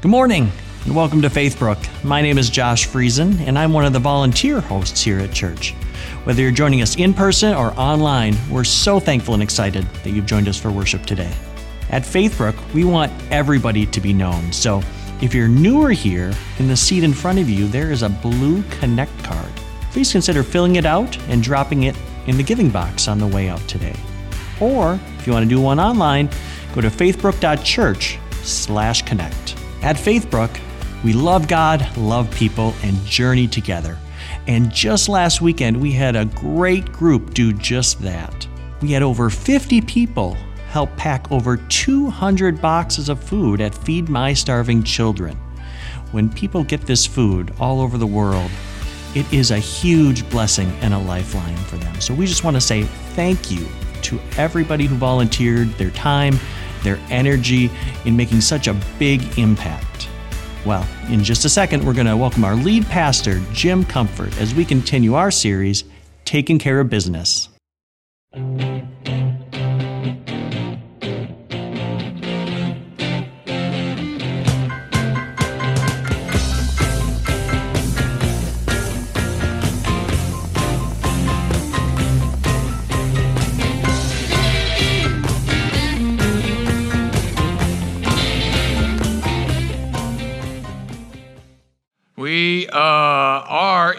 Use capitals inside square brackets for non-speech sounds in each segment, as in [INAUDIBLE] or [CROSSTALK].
Good morning and welcome to Faithbrook. My name is Josh Friesen and I'm one of the volunteer hosts here at church. Whether you're joining us in person or online, we're so thankful and excited that you've joined us for worship today. At Faithbrook, we want everybody to be known. So if you're newer here, in the seat in front of you, there is a blue Connect card. Please consider filling it out and dropping it in the giving box on the way out today. Or if you want to do one online, go to faithbrook.church slash connect. At Faithbrook, we love God, love people, and journey together. And just last weekend, we had a great group do just that. We had over 50 people help pack over 200 boxes of food at Feed My Starving Children. When people get this food all over the world, it is a huge blessing and a lifeline for them. So we just want to say thank you to everybody who volunteered their time their energy in making such a big impact. Well, in just a second, we're going to welcome our lead pastor, Jim Comfort, as we continue our series, Taking Care of Business.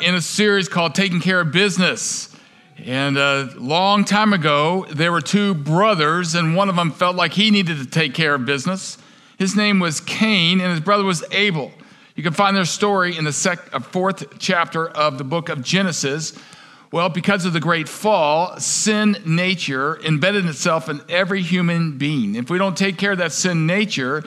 In a series called Taking Care of Business. And a long time ago, there were two brothers, and one of them felt like he needed to take care of business. His name was Cain, and his brother was Abel. You can find their story in the sec- uh, fourth chapter of the book of Genesis. Well, because of the great fall, sin nature embedded itself in every human being. If we don't take care of that sin nature,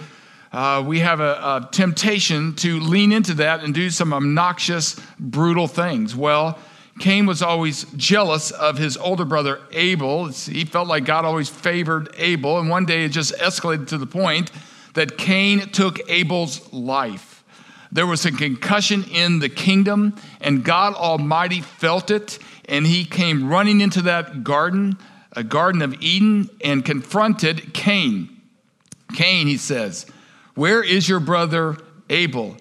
uh, we have a, a temptation to lean into that and do some obnoxious, brutal things. Well, Cain was always jealous of his older brother Abel. He felt like God always favored Abel. And one day it just escalated to the point that Cain took Abel's life. There was a concussion in the kingdom, and God Almighty felt it, and he came running into that garden, a garden of Eden, and confronted Cain. Cain, he says, where is your brother Abel?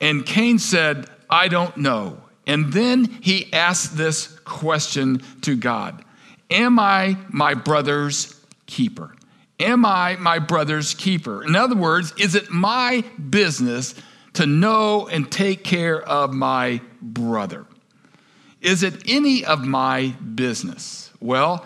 And Cain said, I don't know. And then he asked this question to God Am I my brother's keeper? Am I my brother's keeper? In other words, is it my business to know and take care of my brother? Is it any of my business? Well,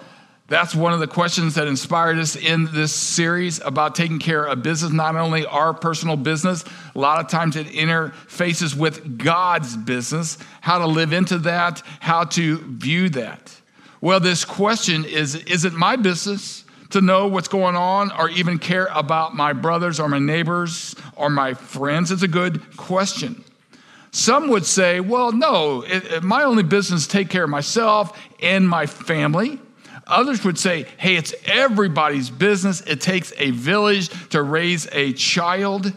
that's one of the questions that inspired us in this series about taking care of business, not only our personal business, a lot of times it interfaces with God's business, how to live into that, how to view that. Well, this question is is it my business to know what's going on or even care about my brothers or my neighbors or my friends? It's a good question. Some would say, well, no, it, it, my only business take care of myself and my family. Others would say, hey, it's everybody's business. It takes a village to raise a child.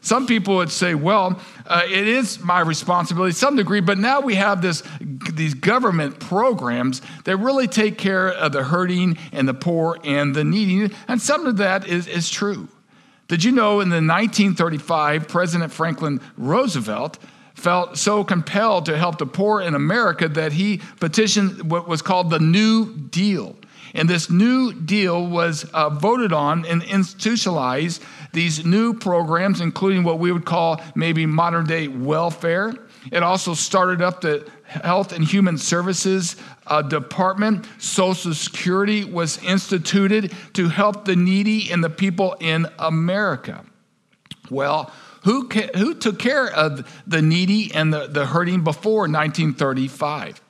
Some people would say, well, uh, it is my responsibility to some degree, but now we have this, these government programs that really take care of the hurting and the poor and the needy. And some of that is, is true. Did you know in the 1935, President Franklin Roosevelt felt so compelled to help the poor in America that he petitioned what was called the New Deal. And this New Deal was uh, voted on and institutionalized these new programs, including what we would call maybe modern day welfare. It also started up the Health and Human Services uh, Department. Social Security was instituted to help the needy and the people in America. Well, who, who took care of the needy and the, the hurting before 1935?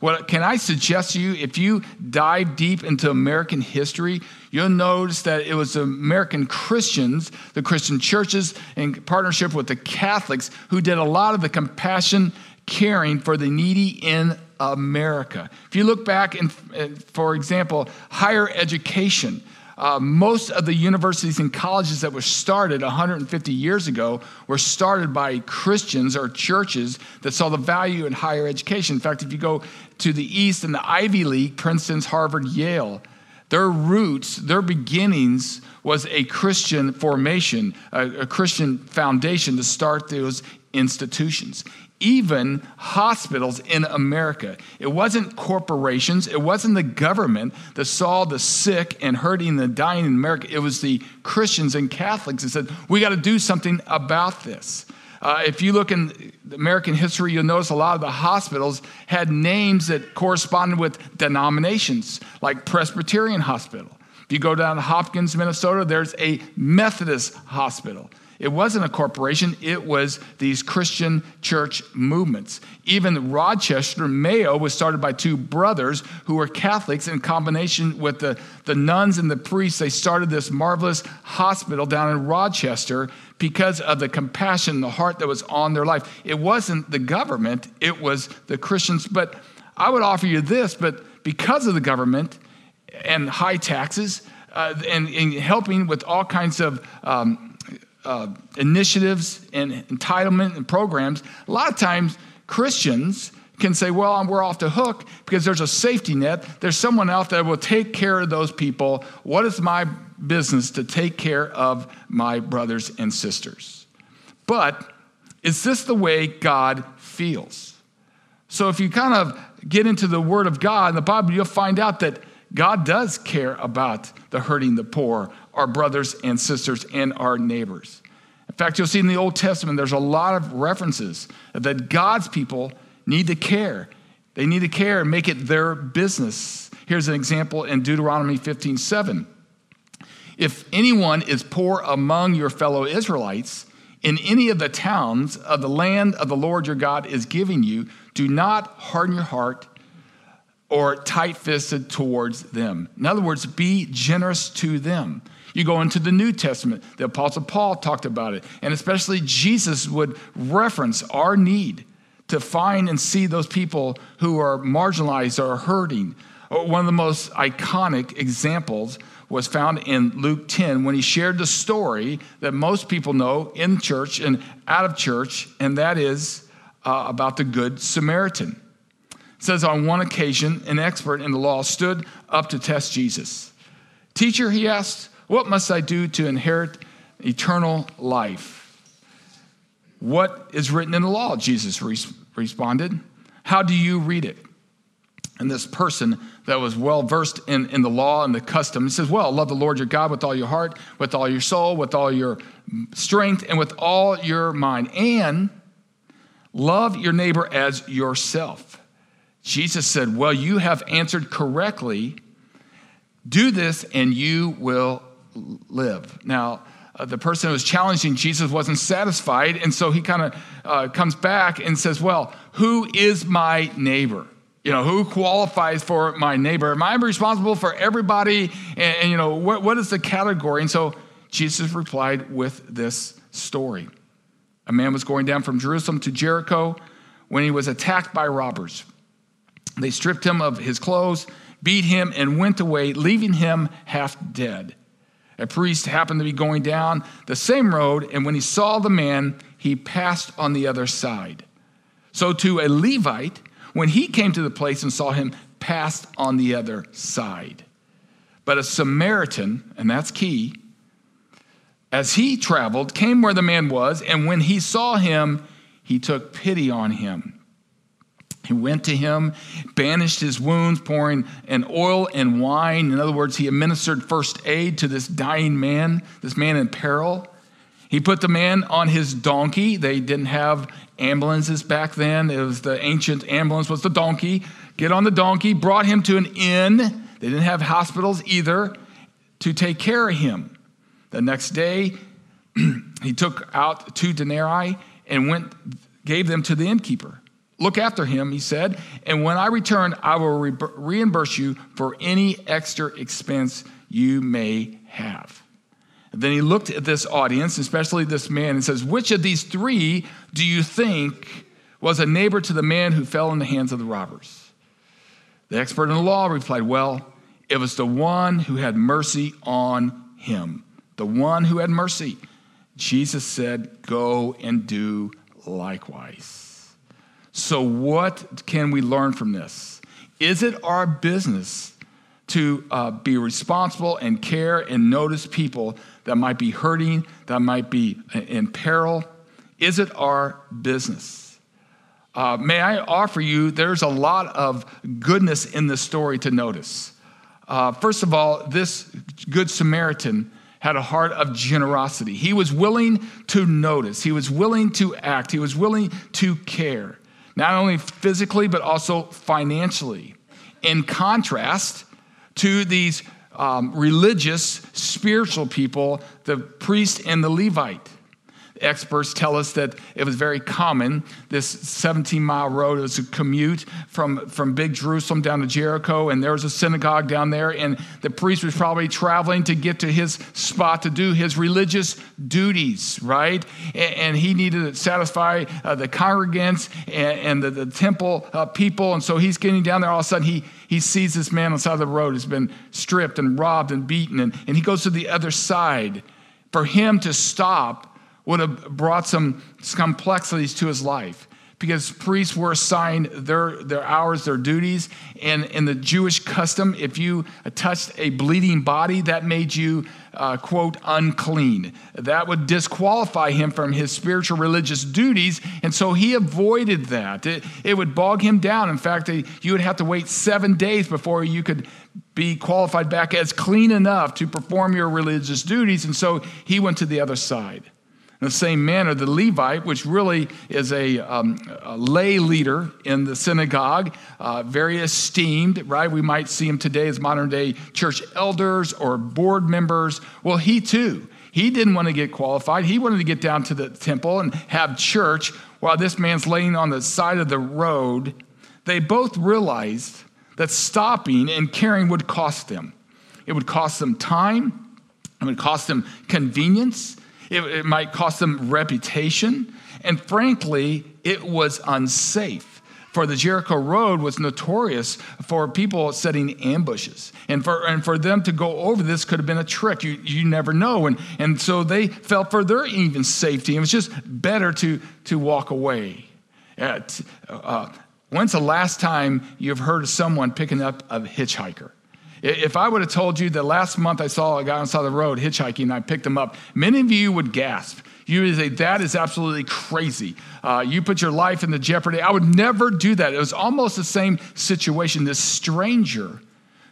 Well, can I suggest to you, if you dive deep into American history, you'll notice that it was American Christians, the Christian churches, in partnership with the Catholics, who did a lot of the compassion caring for the needy in America. If you look back, in, for example, higher education, uh, most of the universities and colleges that were started 150 years ago were started by Christians or churches that saw the value in higher education. In fact, if you go to the East and the Ivy League, Princeton's, Harvard, Yale, Their roots, their beginnings was a Christian formation, a, a Christian foundation to start those institutions even hospitals in America. It wasn't corporations, it wasn't the government that saw the sick and hurting and dying in America. It was the Christians and Catholics that said, we got to do something about this. Uh, if you look in American history, you'll notice a lot of the hospitals had names that corresponded with denominations, like Presbyterian Hospital. If you go down to Hopkins, Minnesota, there's a Methodist hospital. It wasn't a corporation, it was these Christian church movements. Even Rochester, Mayo was started by two brothers who were Catholics in combination with the, the nuns and the priests. They started this marvelous hospital down in Rochester because of the compassion, the heart that was on their life. It wasn't the government, it was the Christians. But I would offer you this, but because of the government and high taxes, uh, and, and, helping with all kinds of um, uh, initiatives and entitlement and programs, a lot of times Christians can say, well, we're off the hook because there's a safety net. There's someone out there that will take care of those people. What is my business to take care of my brothers and sisters? But is this the way God feels? So if you kind of get into the Word of God in the Bible, you'll find out that God does care about the hurting, the poor, our brothers and sisters, and our neighbors. In fact, you'll see in the Old Testament, there's a lot of references that God's people need to care. They need to care and make it their business. Here's an example in Deuteronomy 15 7. If anyone is poor among your fellow Israelites in any of the towns of the land of the Lord your God is giving you, do not harden your heart or tight fisted towards them. In other words, be generous to them. You go into the New Testament, the Apostle Paul talked about it, and especially Jesus would reference our need to find and see those people who are marginalized or hurting. One of the most iconic examples was found in Luke 10 when he shared the story that most people know in church and out of church, and that is uh, about the Good Samaritan. It says on one occasion, an expert in the law stood up to test Jesus. Teacher, he asked, what must I do to inherit eternal life? What is written in the law? Jesus re- responded. How do you read it? And this person that was well versed in, in the law and the custom, he says, Well, love the Lord your God with all your heart, with all your soul, with all your strength, and with all your mind. And love your neighbor as yourself. Jesus said, Well, you have answered correctly. Do this and you will live. Now, uh, the person who was challenging Jesus wasn't satisfied, and so he kind of uh, comes back and says, Well, who is my neighbor? You know, who qualifies for my neighbor? Am I responsible for everybody? And, and you know, what, what is the category? And so Jesus replied with this story. A man was going down from Jerusalem to Jericho when he was attacked by robbers. They stripped him of his clothes, beat him, and went away, leaving him half dead. A priest happened to be going down the same road, and when he saw the man, he passed on the other side. So, to a Levite, when he came to the place and saw him, passed on the other side. But a Samaritan, and that's key, as he traveled, came where the man was, and when he saw him, he took pity on him. He went to him, banished his wounds, pouring an oil and wine. In other words, he administered first aid to this dying man, this man in peril. He put the man on his donkey. They didn't have ambulances back then. It was the ancient ambulance was the donkey. Get on the donkey, brought him to an inn. They didn't have hospitals either to take care of him. The next day, [CLEARS THROAT] he took out two denarii and went gave them to the innkeeper. Look after him, he said, and when I return, I will re- reimburse you for any extra expense you may have. Then he looked at this audience, especially this man, and says, Which of these three do you think was a neighbor to the man who fell in the hands of the robbers? The expert in the law replied, Well, it was the one who had mercy on him. The one who had mercy. Jesus said, Go and do likewise. So, what can we learn from this? Is it our business to uh, be responsible and care and notice people that might be hurting, that might be in peril? Is it our business? Uh, may I offer you, there's a lot of goodness in this story to notice. Uh, first of all, this Good Samaritan had a heart of generosity. He was willing to notice, he was willing to act, he was willing to care, not only physically, but also financially. In contrast to these um, religious, spiritual people, the priest and the Levite. Experts tell us that it was very common. This 17 mile road was a commute from, from big Jerusalem down to Jericho, and there was a synagogue down there, and the priest was probably traveling to get to his spot to do his religious duties, right? And, and he needed to satisfy uh, the congregants and, and the, the, temple uh, people, and so he's getting down there. All of a sudden, he, he sees this man on the side of the road who's been stripped and robbed and beaten, and, and he goes to the other side. For him to stop would have brought some complexities to his life because priests were assigned their, their hours, their duties. And in the Jewish custom, if you touched a bleeding body, that made you, uh, quote, unclean. That would disqualify him from his spiritual religious duties. And so he avoided that. It, it would bog him down. In fact, you would have to wait seven days before you could be qualified back as clean enough to perform your religious duties. And so he went to the other side. In the same manner, the Levite, which really is a, um, a lay leader in the synagogue, uh, very esteemed, right? We might see him today as modern day church elders or board members. Well, he too, he didn't want to get qualified. He wanted to get down to the temple and have church while this man's laying on the side of the road. They both realized that stopping and caring would cost them. It would cost them time, it would cost them convenience, it, it might cost them reputation. And frankly, it was unsafe for the Jericho Road was notorious for people setting ambushes. And for, and for them to go over this could have been a trick. You, you never know. And, and so they felt for their even safety. It was just better to, to walk away. At, uh, when's the last time you've heard of someone picking up a hitchhiker? If I would have told you that last month I saw a guy on the side of the road hitchhiking and I picked him up, many of you would gasp. You would say, That is absolutely crazy. Uh, you put your life in the jeopardy. I would never do that. It was almost the same situation. This stranger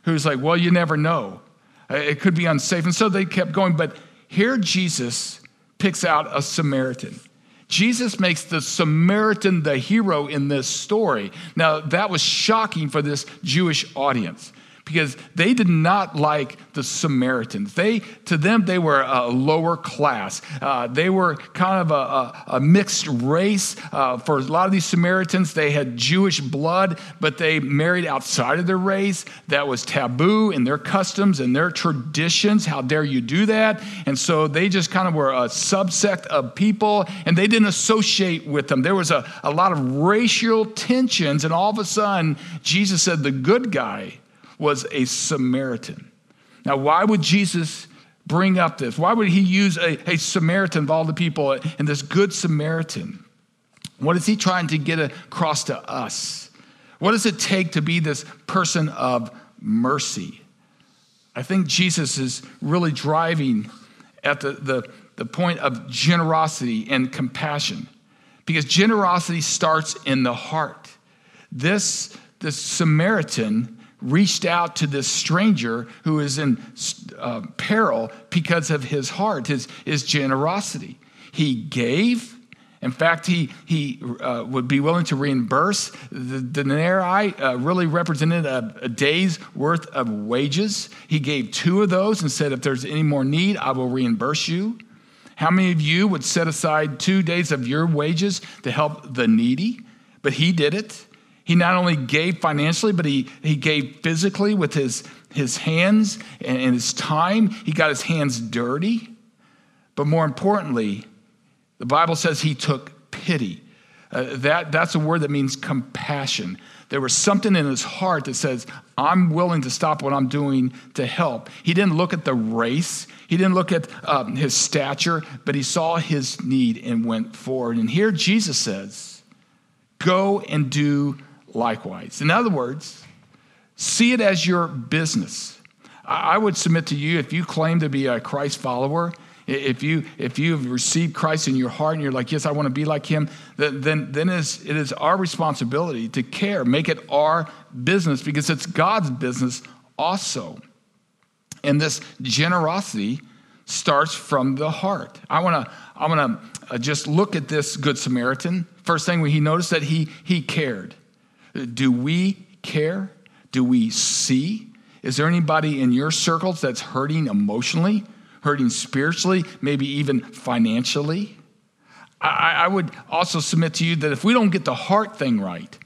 who's like, Well, you never know. It could be unsafe. And so they kept going. But here Jesus picks out a Samaritan. Jesus makes the Samaritan the hero in this story. Now, that was shocking for this Jewish audience because they did not like the Samaritans. They, to them, they were a lower class. Uh, they were kind of a, a, a mixed race. Uh, for a lot of these Samaritans, they had Jewish blood, but they married outside of their race. That was taboo in their customs and their traditions. How dare you do that? And so they just kind of were a subsect of people, and they didn't associate with them. There was a, a lot of racial tensions, and all of a sudden, Jesus said, The good guy was a Samaritan. Now, why would Jesus bring up this? Why would he use a, a Samaritan of all the people and this good Samaritan? What is he trying to get across to us? What does it take to be this person of mercy? I think Jesus is really driving at the, the, the point of generosity and compassion because generosity starts in the heart. This, this Samaritan reached out to this stranger who is in uh, peril because of his heart, his, his generosity. He gave. In fact, he, he uh, would be willing to reimburse. The denarii uh, really represented a, a, day's worth of wages. He gave two of those and said, If there's any more need, I will reimburse you. How many of you would set aside two days of your wages to help the needy? But he did it. He not only gave financially, but he, he gave physically with his, his hands and, and his time. He got his hands dirty. But more importantly, the Bible says he took pity. Uh, that, that's a word that means compassion. There was something in his heart that says, I'm willing to stop what I'm doing to help. He didn't look at the race, he didn't look at um, his stature, but he saw his need and went forward. And here Jesus says, Go and do likewise. In other words, See it as your business. I would submit to you if you claim to be a Christ follower, if you if you have received Christ in your heart and you're like, yes, I want to be like Him, then then, is, it is our responsibility to care, make it our business because it's God's business also. And this generosity starts from the heart. I want to I want to uh, just look at this good Samaritan. First thing he noticed that he he cared. Do we care? Do we see? Is there anybody in your circles that's hurting emotionally, hurting spiritually, maybe even financially? I, I would also submit to you that if we don't get the heart thing right,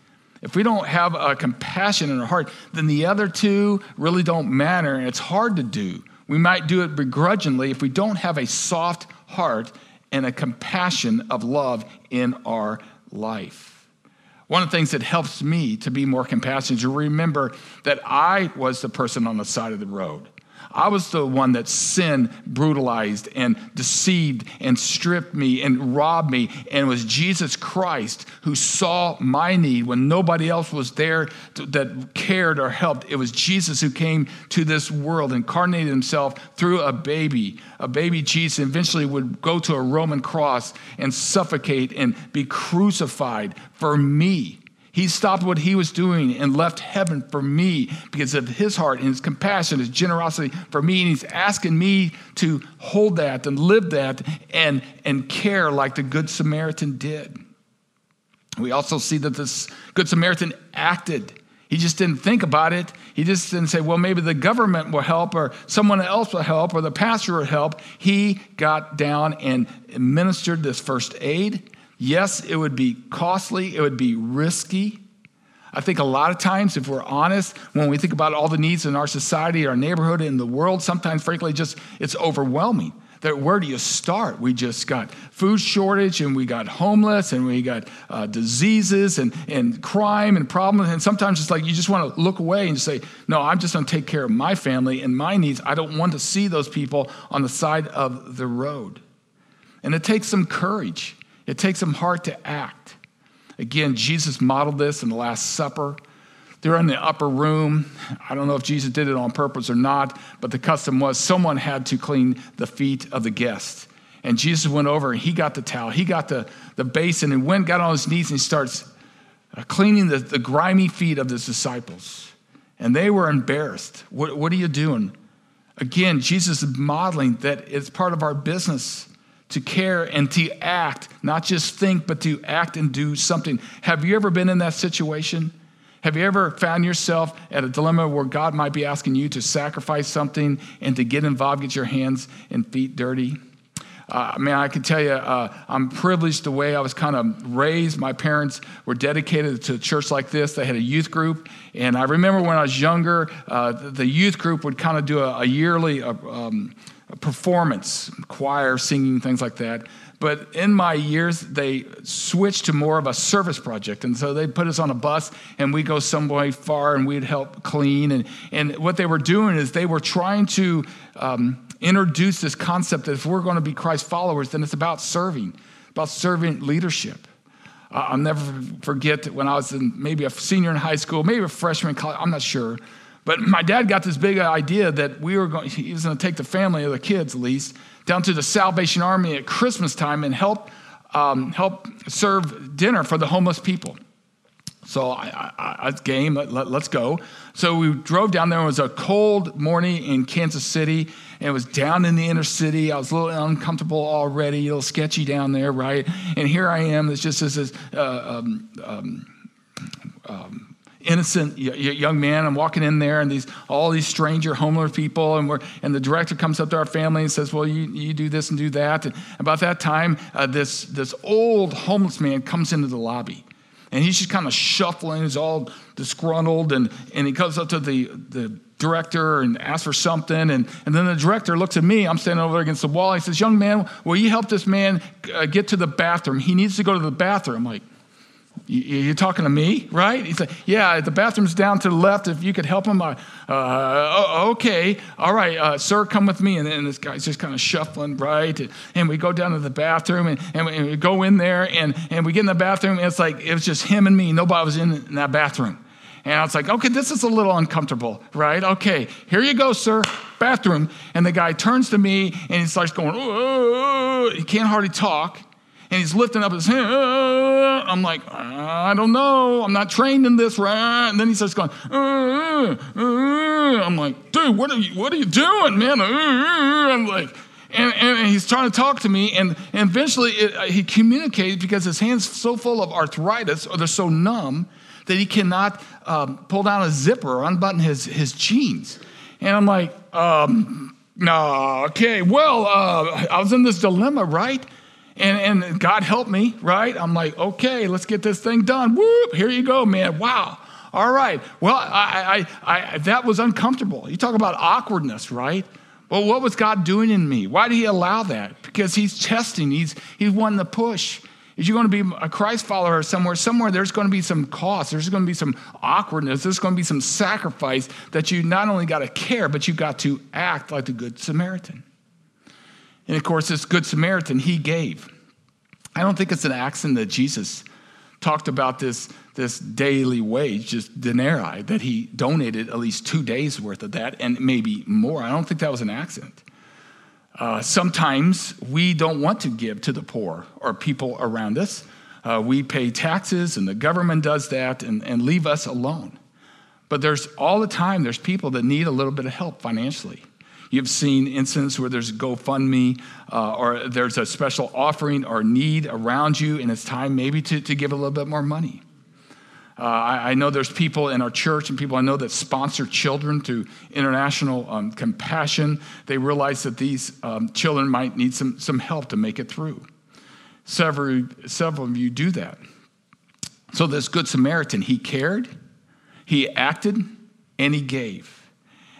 if we don't have a compassion in our heart, then the other two really don't matter, and it's hard to do. We might do it begrudgingly if we don't have a soft heart and a compassion of love in our life. One of the things that helps me to be more compassionate is to remember that I was the person on the side of the road. I was the one that sin brutalized and deceived and stripped me and robbed me. And it was Jesus Christ who saw my need when nobody else was there to, that cared or helped. It was Jesus who came to this world, incarnated himself through a baby. A baby Jesus eventually would go to a Roman cross and suffocate and be crucified for me. He stopped what he was doing and left heaven for me because of his heart and his compassion, his generosity for me. And he's asking me to hold that and live that and, and care like the Good Samaritan did. We also see that this Good Samaritan acted. He just didn't think about it. He just didn't say, well, maybe the government will help or someone else will help or the pastor will help. He got down and administered this first aid Yes, it would be costly, it would be risky. I think a lot of times, if we're honest, when we think about all the needs in our society, our neighborhood, in the world, sometimes, frankly, just it's overwhelming. That where do you start? We just got food shortage, and we got homeless, and we got uh, diseases, and, and crime, and problems. And sometimes it's like you just want to look away and say, "No, I'm just going to take care of my family and my needs. I don't want to see those people on the side of the road." And it takes some courage. It takes them heart to act. Again, Jesus modeled this in the Last Supper. They're in the upper room. I don't know if Jesus did it on purpose or not, but the custom was someone had to clean the feet of the guests. And Jesus went over and he got the towel, he got the, the basin, and went, got on his knees, and he starts uh, cleaning the, the grimy feet of his disciples. And they were embarrassed. What, what are you doing? Again, Jesus is modeling that it's part of our business to care and to act, not just think, but to act and do something. Have you ever been in that situation? Have you ever found yourself at a dilemma where God might be asking you to sacrifice something and to get involved, get your hands and feet dirty? Uh, I mean, I can tell you, uh, I'm privileged the way I was kind of raised. My parents were dedicated to a church like this. They had a youth group. And I remember when I was younger, uh, the youth group would kind of do a, a yearly uh, um, performance, choir, singing, things like that. But in my years, they switched to more of a service project. And so they put us on a bus and we go some way far and we'd help clean. And, and what they were doing is they were trying to um, introduce this concept that if we're going to be Christ followers, then it's about serving, about servant leadership. Uh, I'll never forget when I was in maybe a senior in high school, maybe a freshman in college, I'm not sure. But my dad got this big idea that we were going, he was going to take the family, or the kids at least, down to the Salvation Army at Christmas time and help, um, help serve dinner for the homeless people. So I, I, I game, let, us go. So we drove down there. It was a cold morning in Kansas City, and it was down in the inner city. I was a little uncomfortable already, a little sketchy down there, right? And here I am. It's just this uh, um, um, um innocent young man. I'm walking in there, and these all these stranger homeless people, and we're and the director comes up to our family and says, "Well, you, you do this and do that." And about that time, uh, this this old homeless man comes into the lobby, and he's just kind of shuffling. He's all disgruntled, and and he comes up to the the director and asks for something, and and then the director looks at me. I'm standing over against the wall. He says, "Young man, will you help this man uh, get to the bathroom? He needs to go to the bathroom." I'm like you're talking to me, right? He said, Yeah, the bathroom's down to the left. If you could help him, uh, okay. All right, uh, sir, come with me. And then this guy's just kind of shuffling, right? And we go down to the bathroom and, and, we, and we go in there and, and we get in the bathroom. And it's like it was just him and me. Nobody was in, in that bathroom. And I was like, okay, this is a little uncomfortable, right? Okay, here you go, sir, bathroom. And the guy turns to me and he starts going, he can't hardly talk. And he's lifting up his hand. I'm like, I don't know. I'm not trained in this, right? And then he starts going, I'm like, dude, what are you, what are you doing, man? I'm like, and, and he's trying to talk to me, and, and eventually it, uh, he communicates because his hand's so full of arthritis, or they're so numb, that he cannot um, pull down a zipper or unbutton his, his jeans. And I'm like, um, no, okay, well, uh, I was in this dilemma, right? And, and God help me, right? I'm like, okay, let's get this thing done. Whoop, here you go, man. Wow. All right. Well, I, I, I, that was uncomfortable. You talk about awkwardness, right? Well, what was God doing in me? Why did He allow that? Because He's testing, He's, he's wanting to push. If you're going to be a Christ follower somewhere, somewhere there's going to be some cost, there's going to be some awkwardness, there's going to be some sacrifice that you not only got to care, but you got to act like the Good Samaritan. And of course, this Good Samaritan, he gave. I don't think it's an accident that Jesus talked about this, this daily wage, just denarii, that he donated at least two days worth of that and maybe more. I don't think that was an accident. Uh, sometimes we don't want to give to the poor or people around us. Uh, we pay taxes and the government does that and, and leave us alone. But there's all the time, there's people that need a little bit of help financially. You've seen incidents where there's a GoFundMe uh, or there's a special offering or need around you, and it's time maybe to, to give a little bit more money. Uh, I, I, know there's people in our church and people I know that sponsor children through international um, compassion. They realize that these um, children might need some, some help to make it through. Several, several of you do that. So, this Good Samaritan, he cared, he acted, and he gave.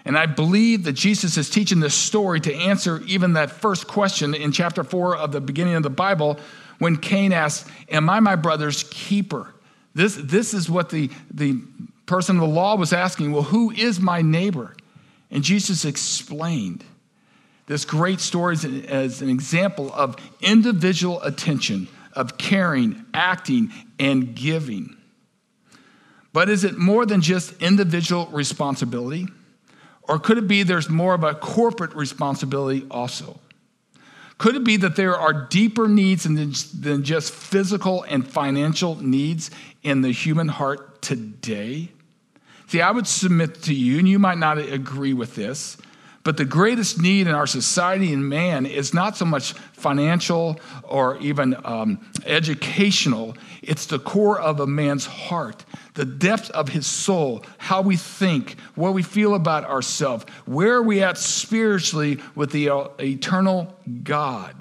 And I believe that Jesus is teaching this story to answer even that first question in chapter 4 of the beginning of the Bible when Cain asked, Am I my brother's keeper? This, this is what the, the person of the law was asking. Well, who is my neighbor? And Jesus explained this great story as an example of individual attention, of caring, acting, and giving. But is it more than just individual responsibility? Or could it be there's more of a corporate responsibility also? Could it be that there are deeper needs than just physical and financial needs in the human heart today? See, I would submit to you, and you might not agree with this, but the greatest need in our society and man is not so much financial or even um, educational, it's the core of a man's heart, the depth of his soul, how we think, what we feel about ourselves, where are we at spiritually with the uh, eternal God.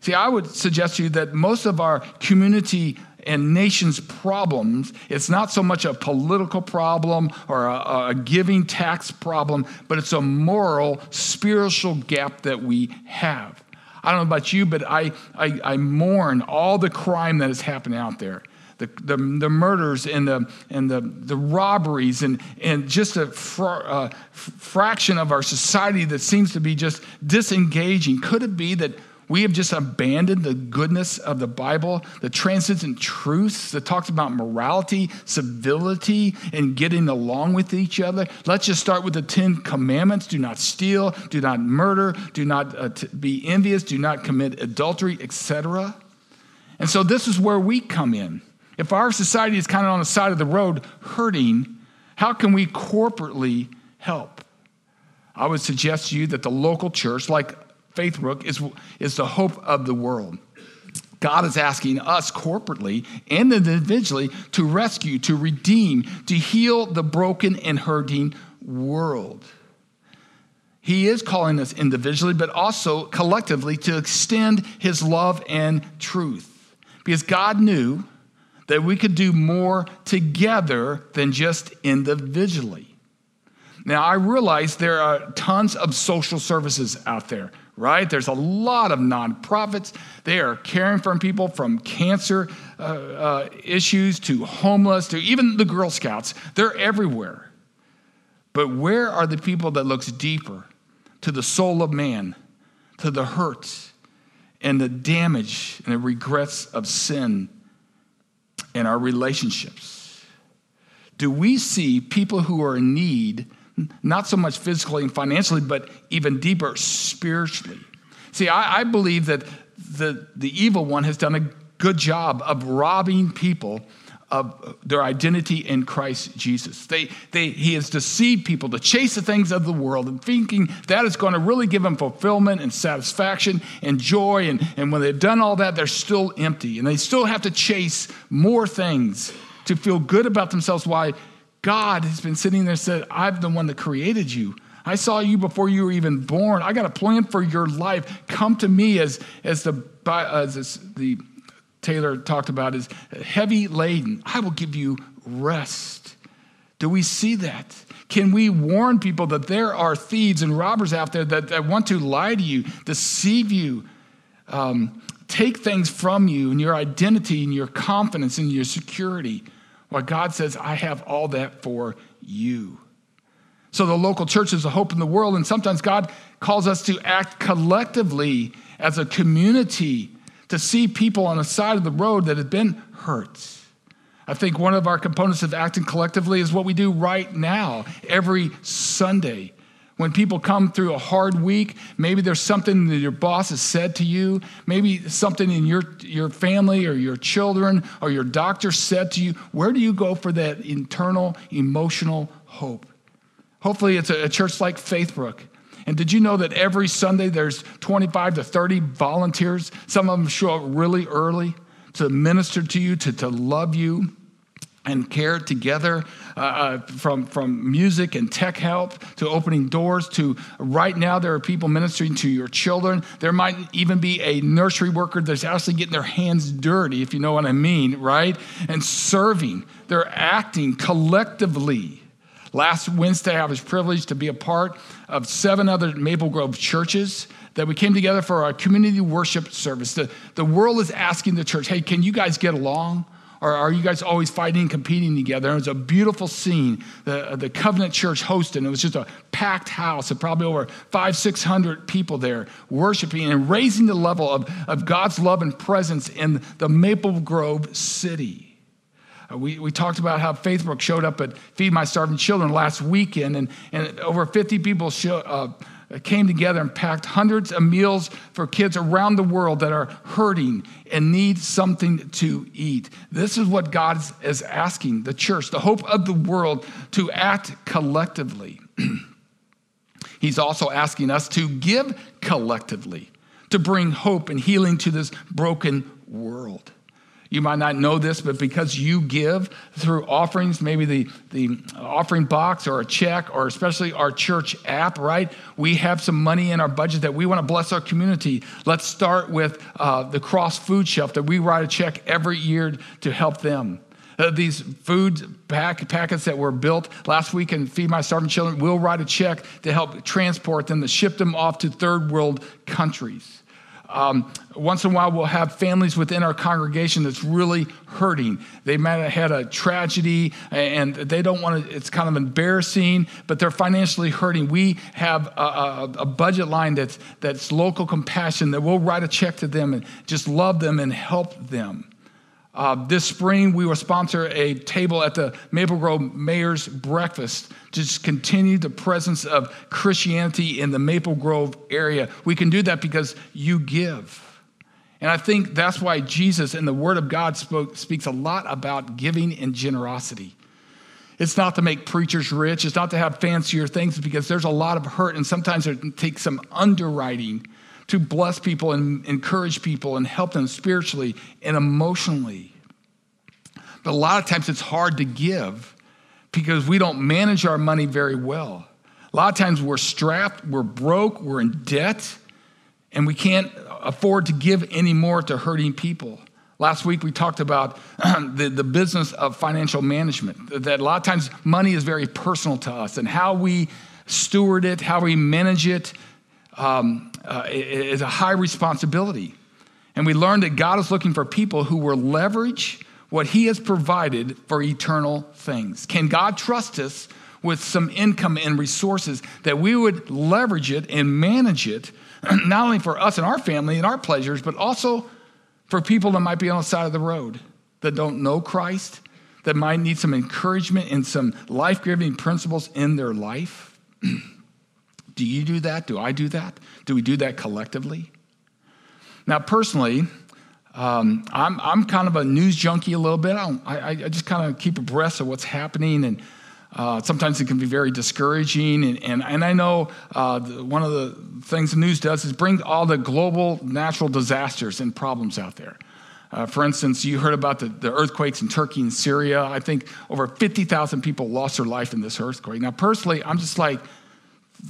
See, I would suggest to you that most of our community and nation's problems, it's not so much a political problem or a, a giving tax problem, but it's a moral, spiritual gap that we have. I don't know about you, but I, I, I mourn all the crime that is happening out there. The, the, the, murders and the, and the, the robberies and, and just a uh, fraction of our society that seems to be just disengaging. Could it be that we have just abandoned the goodness of the Bible, the transcendent truths that talks about morality, civility, and getting along with each other. Let's just start with the Ten Commandments do not steal, do not murder, do not uh, t- be envious, do not commit adultery, etc. And so this is where we come in. If our society is kind of on the side of the road hurting, how can we corporately help? I would suggest to you that the local church, like Faithbrook is, is the hope of the world. God is asking us corporately and individually to rescue, to redeem, to heal the broken and hurting world. He is calling us individually, but also collectively to extend his love and truth. Because God knew that we could do more together than just individually. Now, I realize there are tons of social services out there right? There's a lot of nonprofits. They are caring for people from cancer uh, uh, issues to homeless to even the Girl Scouts. They're everywhere. But where are the people that looks deeper to the soul of man, to the hurts and the damage and the regrets of sin in our relationships? do we see people who are in need, not so much physically and financially, but even deeper spiritually? See, I, I believe that the, the evil one has done a good job of robbing people of their identity in Christ Jesus. They, they, he has deceived people to chase the things of the world and thinking that is going to really give them fulfillment and satisfaction and joy. And, and when they've done all that, they're still empty and they still have to chase more things to feel good about themselves. Why God has been sitting there and said, I'm the one that created you. I saw you before you were even born. I got a plan for your life. Come to me as, as the, as the Taylor talked about is heavy laden. I will give you rest. Do we see that? Can we warn people that there are thieves and robbers out there that, that want to lie to you, deceive you, um, take things from you and your identity and your confidence and your security? Well, God says, I have all that for you. So the local church is a hope in the world, and sometimes God calls us to act collectively as a community to see people on the side of the road that have been hurt. I think one of our components of acting collectively is what we do right now, every Sunday. When people come through a hard week, maybe there's something that your boss has said to you, maybe something in your, your family or your children or your doctor said to you. Where do you go for that internal emotional hope? Hopefully, it's a, a church like Faithbrook and did you know that every Sunday there's 25 to 30 volunteers? Some of them show up really early to minister to you, to, to love you and care together uh, uh, from, from music and tech help to opening doors to right now there are people ministering to your children there might even be a nursery worker that's actually getting their hands dirty if you know what i mean right and serving they're acting collectively Last Wednesday, I was privileged to be a part of seven other Maple Grove churches that we came together for our community worship service. The, the world is asking the church, hey, can you guys get along? Or are you guys always fighting and competing together? And it was a beautiful scene. The, the Covenant Church hosted, it was just a packed house of probably over five, 600 people there worshiping and raising the level of, of God's love and presence in the Maple Grove city. Uh, we, we talked about how Faithbrook showed up at Feed My Starving Children last weekend, and, and over 50 people show, uh, Uh, came together and packed hundreds of meals for kids around the world that are hurting and need something to eat. This is what God is asking the church, the hope of the world, to act collectively. [CLEARS THROAT] He's also asking us to give collectively, to bring hope and healing to this broken world. You might not know this, but because you give through offerings, maybe the, the offering box or a check, or especially our church app, right? We have some money in our budget that we want to bless our community. Let's start with uh, the Cross Food Shelf that we write a check every year to help them. Uh, these food pack, packets that were built last week and Feed My Starving Children, we'll write a check to help transport them, to ship them off to third world countries. Um, once in a while, we'll have families within our congregation that's really hurting. They might have had a tragedy and they don't want to, it's kind of embarrassing, but they're financially hurting. We have a, a, a budget line that's, that's local compassion that we'll write a check to them and just love them and help them. Uh, this spring, we will sponsor a table at the Maple Grove Mayor's Breakfast to just continue the presence of Christianity in the Maple Grove area. We can do that because you give. And I think that's why Jesus and the Word of God spoke, speaks a lot about giving and generosity. It's not to make preachers rich, it's not to have fancier things, because there's a lot of hurt, and sometimes it takes some underwriting to bless people and encourage people and help them spiritually and emotionally. But a lot of times it's hard to give because we don't manage our money very well. A lot of times we're strapped, we're broke, we're in debt, and we can't afford to give anymore to hurting people. Last week we talked about [CLEARS THROAT] the, the business of financial management, that a lot of times money is very personal to us, and how we steward it, how we manage it, um, uh, is a high responsibility. And we learned that God is looking for people who will leverage what He has provided for eternal things. Can God trust us with some income and resources that we would leverage it and manage it, [CLEARS THROAT] not only for us and our family and our pleasures, but also for people that might be on the side of the road that don't know Christ, that might need some encouragement and some life giving principles in their life? [CLEARS THROAT] do you do that? Do I do that? Do we do that collectively? Now, personally, um, I'm, I'm kind of a news junkie a little bit. I, I, I just kind of keep abreast of what's happening, and uh, sometimes it can be very discouraging. And, and, and I know uh, one of the things the news does is bring all the global natural disasters and problems out there. Uh, for instance, you heard about the, the, earthquakes in Turkey and Syria. I think over 50,000 people lost their life in this earthquake. Now, personally, I'm just like,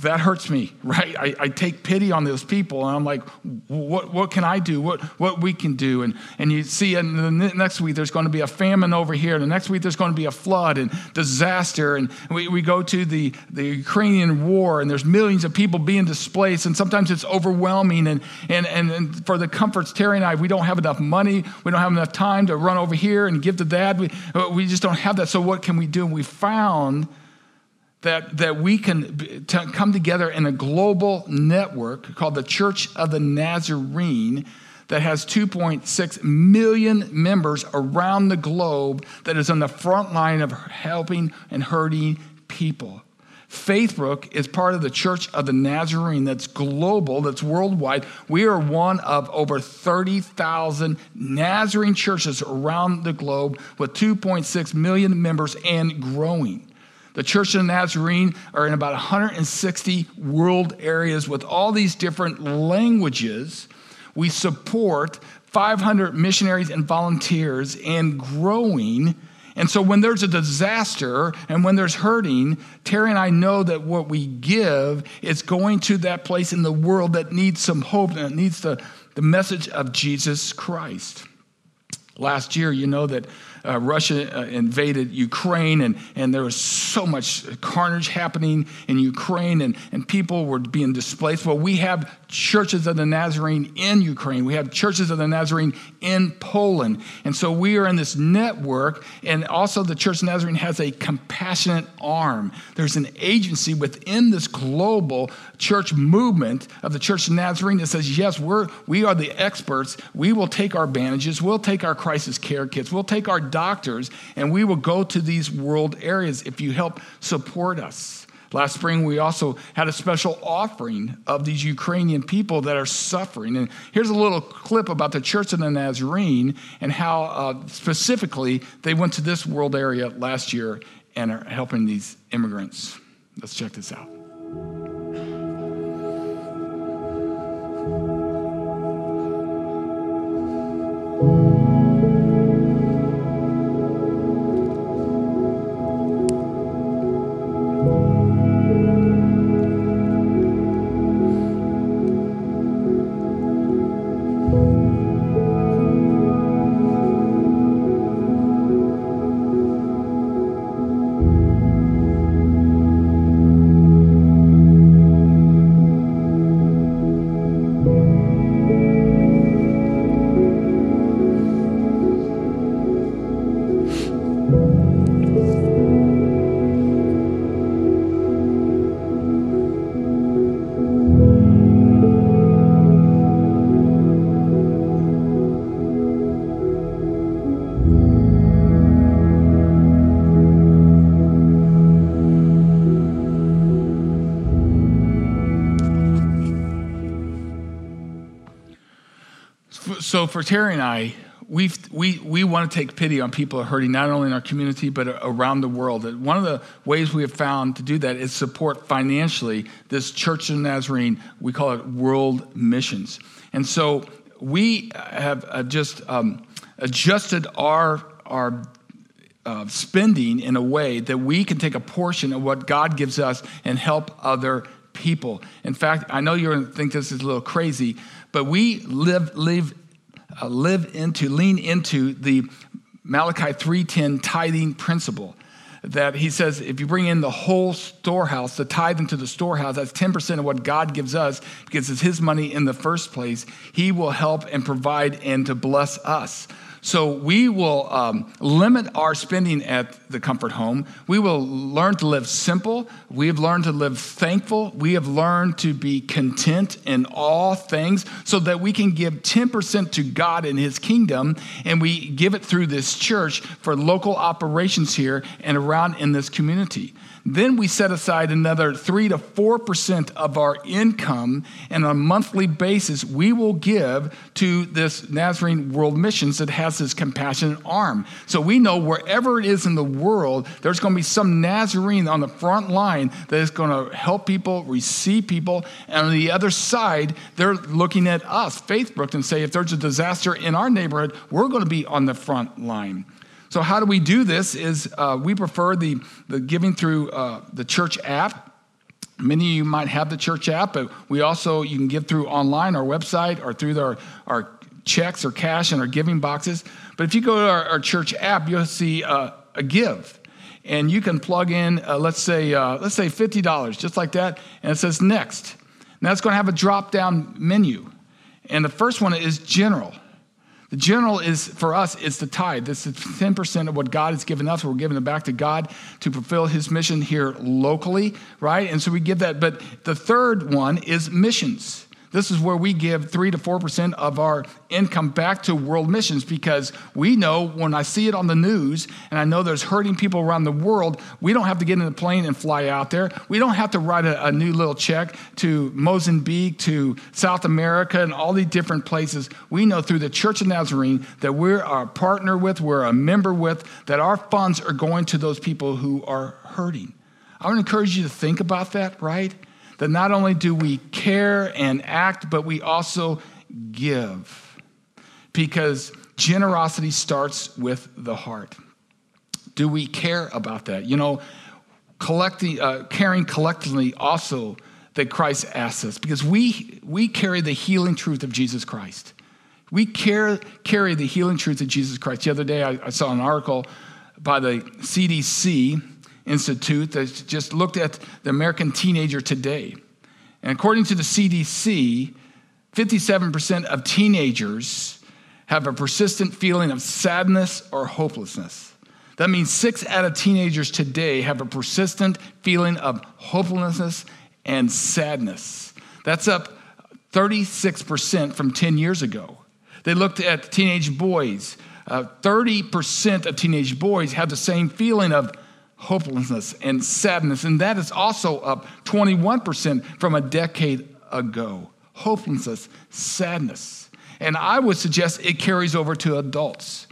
that hurts me, right? I, I, take pity on those people, and I'm like, what, what can I do? What, what we can do? And, and you see, and the next week, there's going to be a famine over here. The next week, there's going to be a flood and disaster. And we, we go to the, the Ukrainian war, and there's millions of people being displaced, and sometimes it's overwhelming. And, and, and, and for the comforts, Terry and I, we don't have enough money. We don't have enough time to run over here and give to dad. We, we just don't have that. So, what can we do? And we found that, that we can come together in a global network called the Church of the Nazarene that has 2.6 million members around the globe that is on the front line of helping and hurting people. Faithbrook is part of the Church of the Nazarene that's global, that's worldwide. We are one of over 30,000 Nazarene churches around the globe with 2.6 million members and growing. The Church of the Nazarene are in about 160 world areas with all these different languages. We support 500 missionaries and volunteers and growing. And so when there's a disaster and when there's hurting, Terry and I know that what we give is going to that place in the world that needs some hope and it needs the, the message of Jesus Christ. Last year, you know that uh, Russia uh, invaded Ukraine, and, and there was so much carnage happening in Ukraine, and, and people were being displaced. Well, we have churches of the Nazarene in Ukraine, we have churches of the Nazarene in Poland. And so we are in this network, and also the Church of Nazarene has a compassionate arm. There's an agency within this global church movement of the Church of Nazarene that says, yes, we're, we are the experts. We will take our bandages, we'll take our crisis care kits, we'll take our doctors, and we will go to these world areas if you help support us. Last spring, we also had a special offering of these Ukrainian people that are suffering. And here's a little clip about the Church of the Nazarene and how uh, specifically they went to this world area last year and are helping these immigrants. Let's check this out. So for Terry and I, we we, we want to take pity on people hurting, not only in our community, but around the world. And one of the ways we have found to do that is support financially this Church of Nazarene. We call it World Missions. And so we have just um, adjusted our, our uh, spending in a way that we can take a portion of what God gives us and help other people. In fact, I know you're going to think this is a little crazy, but we live, live uh, live into, lean into the Malachi 3:10 tithing principle. That he says, if you bring in the whole storehouse, the tithe into the storehouse, that's 10% of what God gives us because it's his money in the first place. He will help and provide and to bless us. So we will um, limit our spending at the comfort home. We will learn to live simple. We have learned to live thankful. We have learned to be content in all things so that we can give 10% to God and His kingdom. And we give it through this church for local operations here and around in this community. Then we set aside another 3 to 4% of our income, and on a monthly basis, we will give to this Nazarene World Missions that has this compassionate arm. So we know wherever it is in the world, there's going to be some Nazarene on the front line that is going to help people, receive people, and on the other side, they're looking at us, Faithbrook, and say, if there's a disaster in our neighborhood, we're going to be on the front line. So, how do we do this? Is uh, we prefer the, the giving through uh, the church app. Many of you might have the church app, but we also, you can give through online, our website, or through our, our checks or cash in our giving boxes. But if you go to our, our church app, you'll see uh, a give. And you can plug in, uh, let's say, uh, let's say $50, just like that, and it says next. And that's going to have a drop down menu. And the first one is general. The general is, for us, it's the tithe. This is 10% of what God has given us. We're giving it back to God to fulfill his mission here locally, right? And so we give that. But the third one is missions. This is where we give 3 to 4% of our income back to world missions because we know when I see it on the news and I know there's hurting people around the world, we don't have to get in a plane and fly out there. We don't have to write a, a new little check to Mozambique, to South America, and all these different places. We know through the Church of Nazarene that we're a partner with, we're a member with, that our funds are going to those people who are hurting. I want to encourage you to think about that, right? That not only do we care and act, but we also give. Because generosity starts with the heart. Do we care about that? You know, collecting, uh, caring collectively also that Christ asks us, because we, we carry the healing truth of Jesus Christ. We care, carry the healing truth of Jesus Christ. The other day, I, I saw an article by the CDC Institute that just looked at the American teenager today. And according to the CDC, 57% of teenagers have a persistent feeling of sadness or hopelessness. That means six out of teenagers today have a persistent feeling of hopelessness and sadness. That's up 36% from 10 years ago. They looked at teenage boys. Uh, 30% of teenage boys have the same feeling of hopelessness and sadness. And that is also up 21% from a decade ago. Hopelessness, sadness. And I would suggest it carries over to adults.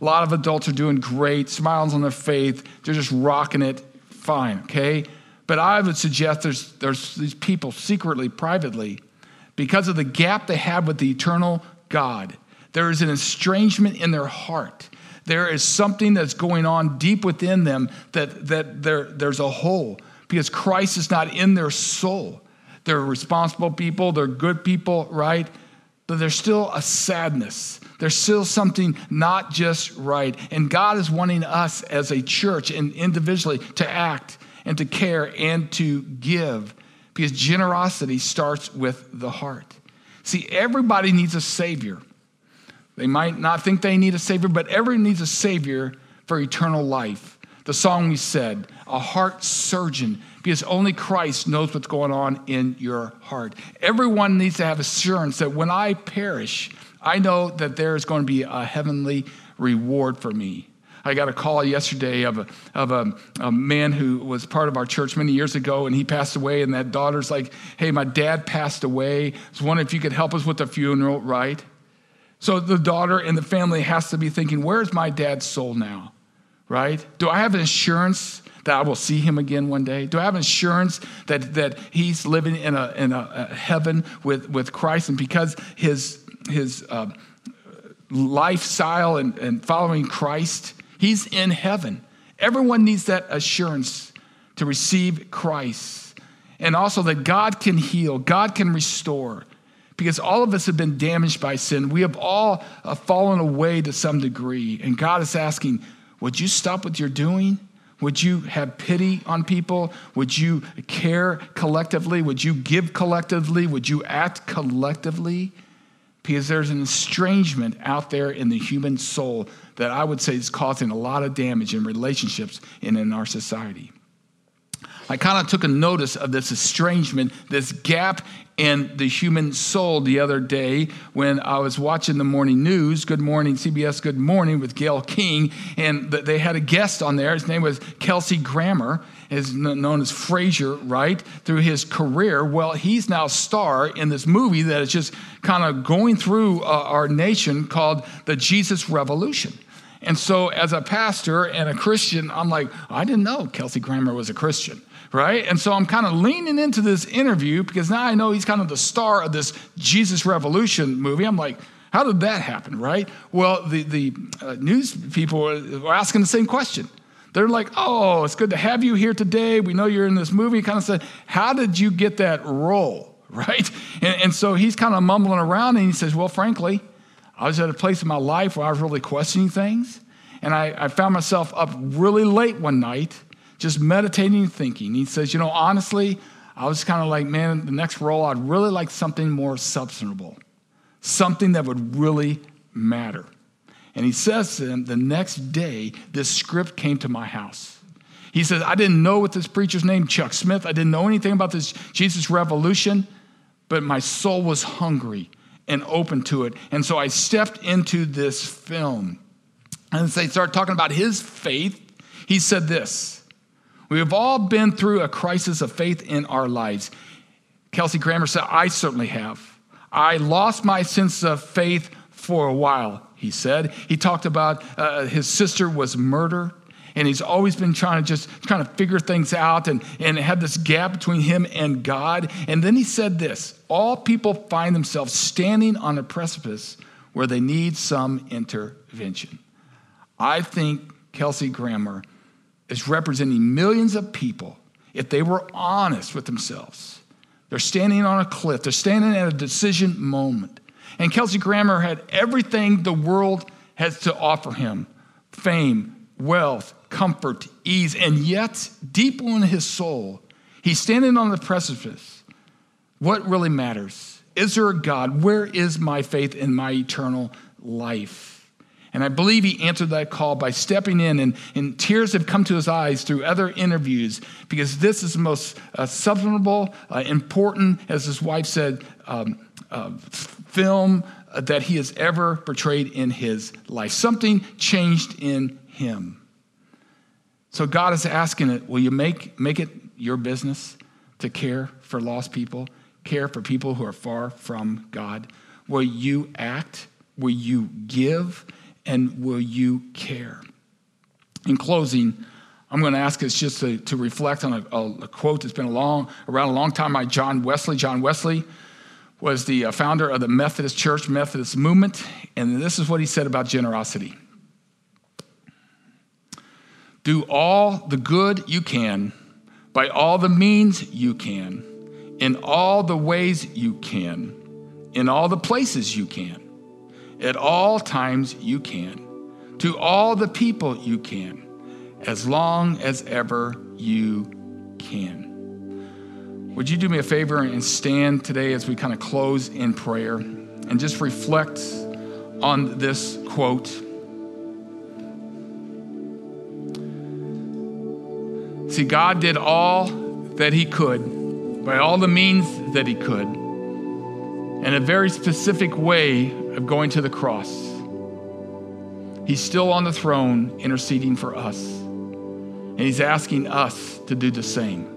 A lot of adults are doing great, smiles on their face, they're just rocking it fine, okay? But I would suggest there's, there's these people secretly, privately, because of the gap they have with the eternal God, there is an estrangement in their heart there is something that's going on deep within them that, that there, there's a hole because Christ is not in their soul. They're responsible people, they're good people, right? But there's still a sadness. There's still something not just right. And God is wanting us as a church and individually to act and to care and to give because generosity starts with the heart. See, everybody needs a Savior. They might not think they need a Savior, but everyone needs a Savior for eternal life. The song we said, a heart surgeon, because only Christ knows what's going on in your heart. Everyone needs to have assurance that when I perish, I know that there is going to be a heavenly reward for me. I got a call yesterday of a, of a, a, man who was part of our church many years ago, and he passed away. And that daughter's like, Hey, my dad passed away. I was wondering if you could help us with the funeral, right? So the daughter and the family has to be thinking, where's my dad's soul now? Right? Do I have assurance that I will see him again one day? Do I have assurance that, that he's living in a, in a, a heaven with, with Christ? And because his, his uh, lifestyle and, and following Christ, he's in heaven. Everyone needs that assurance to receive Christ. And also that God can heal, God can restore because all of us have been damaged by sin. We have all uh, fallen away to some degree. And God is asking, Would you stop what you're doing? Would you have pity on people? Would you care collectively? Would you give collectively? Would you act collectively? because there's an estrangement out there in the human soul that I would say is causing a lot of damage in relationships and in our society. I kind of took a notice of this estrangement, this gap in the human soul the other day when I was watching the morning news. Good morning, CBS Good Morning with Gayle King. And they had a guest on there. His name was Kelsey Grammer, is known as Frasier, right? Through his career. Well, he's now star in this movie that is just kind of going through uh, our nation called The Jesus Revolution. And so, as a pastor and a Christian, I'm like, I didn't know Kelsey Grammer was a Christian right? And so I'm kind of leaning into this interview because now I know he's kind of the star of this Jesus Revolution movie. I'm like, how did that happen, right? Well, the, the uh, news people were asking the same question. They're like, oh, it's good to have you here today. We know you're in this movie. Kind of said, how did you get that role, [LAUGHS] right? And, and so he's kind of mumbling around and he says, well, frankly, I was at a place in my life where I was really questioning things. And I, I found myself up really late one night just meditating and thinking. He says, You know, honestly, I was kind of like, man, the next role, I'd really like something more substantial, something that would really matter. And he says to them, the next day, this script came to my house. He says, I didn't know what this preacher's name, Chuck Smith. I didn't know anything about this Jesus Revolution, but my soul was hungry and open to it. And so I stepped into this film. And they start talking about his faith. He said this we have all been through a crisis of faith in our lives. Kelsey Grammer said, I certainly have. I lost my sense of faith for a while, he said. He talked about uh, his sister was murdered, and he's always been trying to just kind of figure things out and, and had this gap between him and God. And then he said this all people find themselves standing on a precipice where they need some intervention. I think Kelsey Grammer is representing millions of people if they were honest with themselves. They're standing on a cliff, they're standing at a decision moment. And Kelsey Grammer had everything the world has to offer him fame, wealth, comfort, ease, and yet, deep in his soul, he's standing on the precipice. What really matters? Is there a God? Where is my faith in my eternal life? And I believe he answered that call by stepping in, and, and tears have come to his eyes through other interviews because this is the most uh, substantial, uh, important, as his wife said, um, uh, film that he has ever portrayed in his life. Something changed in him. So God is asking it will you make, make it your business to care for lost people, care for people who are far from God? Will you act? Will you give? And will you care? In closing, I'm going to ask us just to, to reflect on a, a, quote that's been a long, around a long time by John Wesley. John Wesley was the uh, founder of the Methodist Church, Methodist movement, and this is what he said about generosity. Do all the good you can, by all the means you can, in all the ways you can, in all the places you can at all times you can, to all the people you can, as long as ever you can. Would you do me a favor and stand today as we kind of close in prayer and just reflect on this quote? See, God did all that He could by all the means that He could in a very specific way of going to the cross. He's still on the throne interceding for us. And he's asking us to do the same.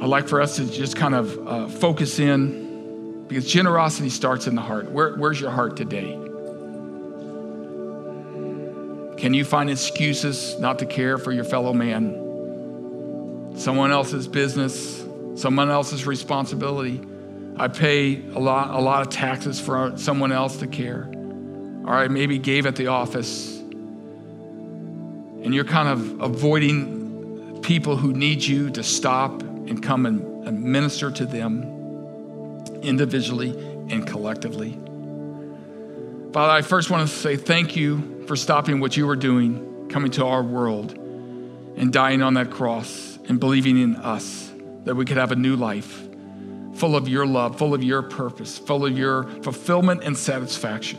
I'd like for us to just kind of uh, focus in because generosity starts in the heart. Where, where's your heart today? Can you find excuses not to care for your fellow man? Someone else's business, someone else's responsibility. I pay a lot, a lot of taxes for someone else to care. Or I maybe gave at the office. And you're kind of avoiding people who need you to stop and come and, and minister to them individually and collectively. Father, I first want to say thank you for stopping what you were doing, coming to our world, and dying on that cross and believing in us that we could have a new life. Full of your love, full of your purpose, full of your fulfillment and satisfaction.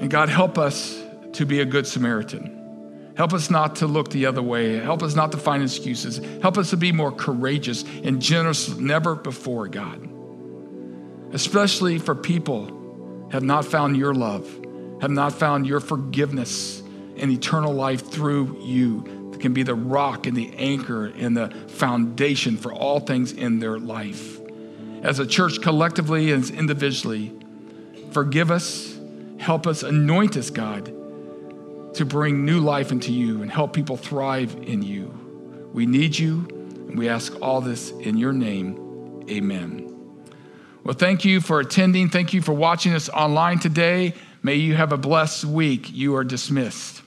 And God, help us to be a good Samaritan. Help us not to look the other way. Help us not to find excuses. Help us to be more courageous and generous never before, God. Especially for people have not found your love, have not found your forgiveness and eternal life through you can be the rock and the anchor and the foundation for all things in their life. As a church, collectively and individually, forgive us, help us, anoint us, God to bring new life into you and help people thrive in you. We need you, and we ask all this in your name. Amen. Well, thank you for attending. Thank you for watching us online today. May you have a blessed week. You are dismissed.